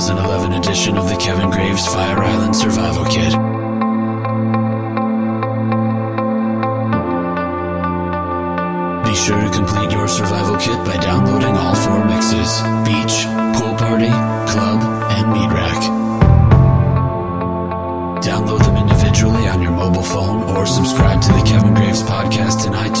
2011 edition of the Kevin Graves Fire Island Survival Kit. Be sure to complete your survival kit by downloading all four mixes beach, pool party, club, and meat rack. Download them individually on your mobile phone or subscribe to the Kevin Graves podcast in iTunes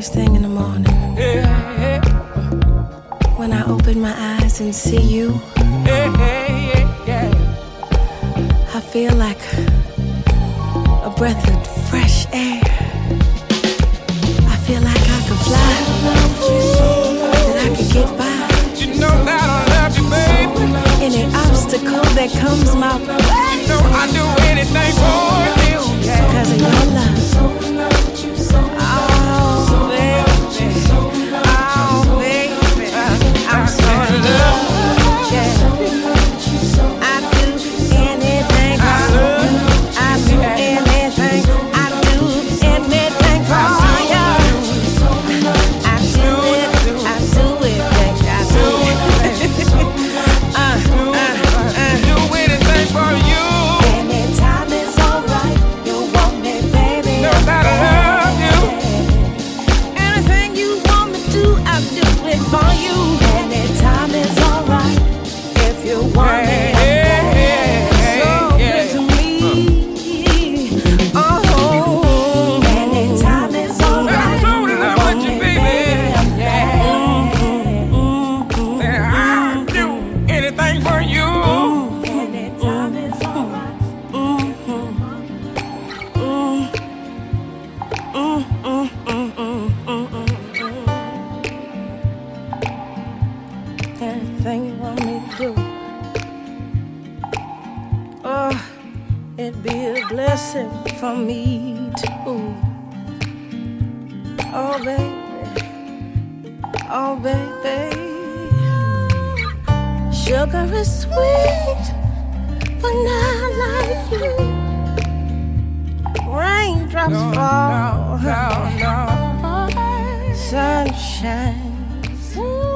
first thing in the morning. When I open my eyes and see you, I feel like a breath of fresh air. I feel like I could fly, that I could get by. You know that I love you, baby. Any obstacle that comes my way, you know I do anything for you. Cause of your love. Sunshine. Ooh,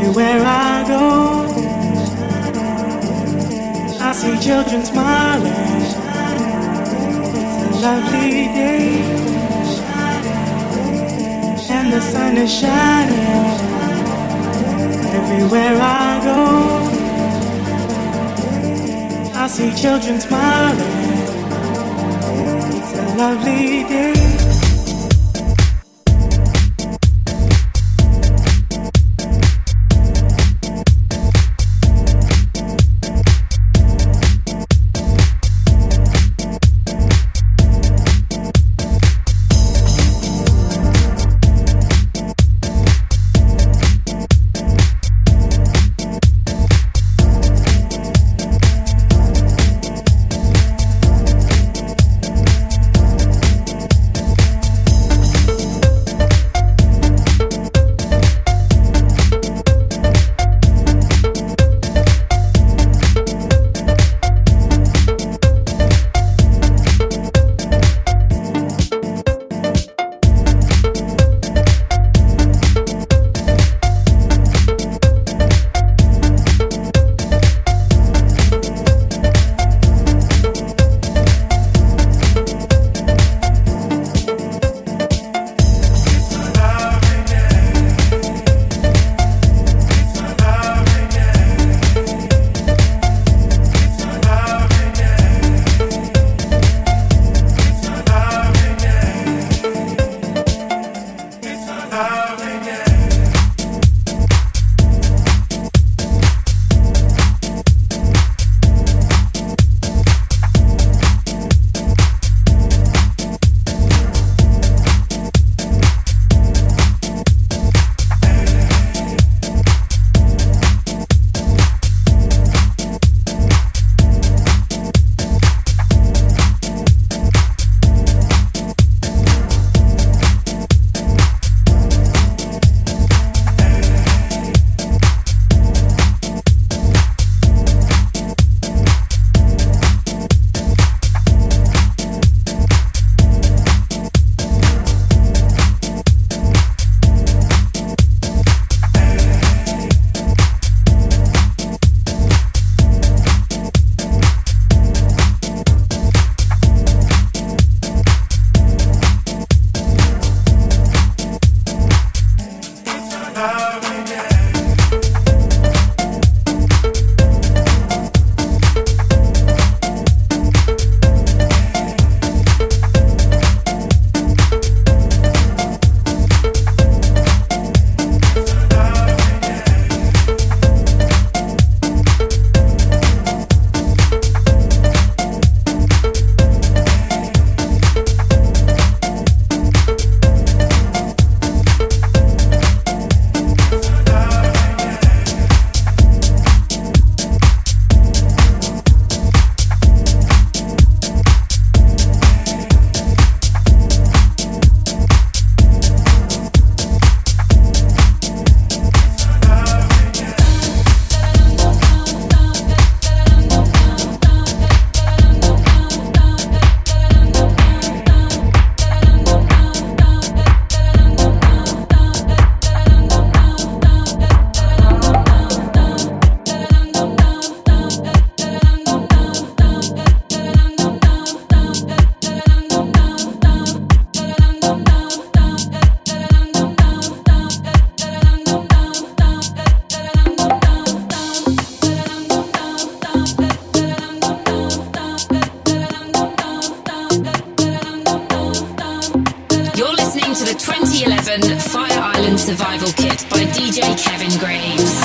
everywhere I go. I see children smiling. It's a lovely day, and the sun is shining everywhere I go. I see children smiling. It's a lovely day. to the 2011 Fire Island Survival Kit by DJ Kevin Graves.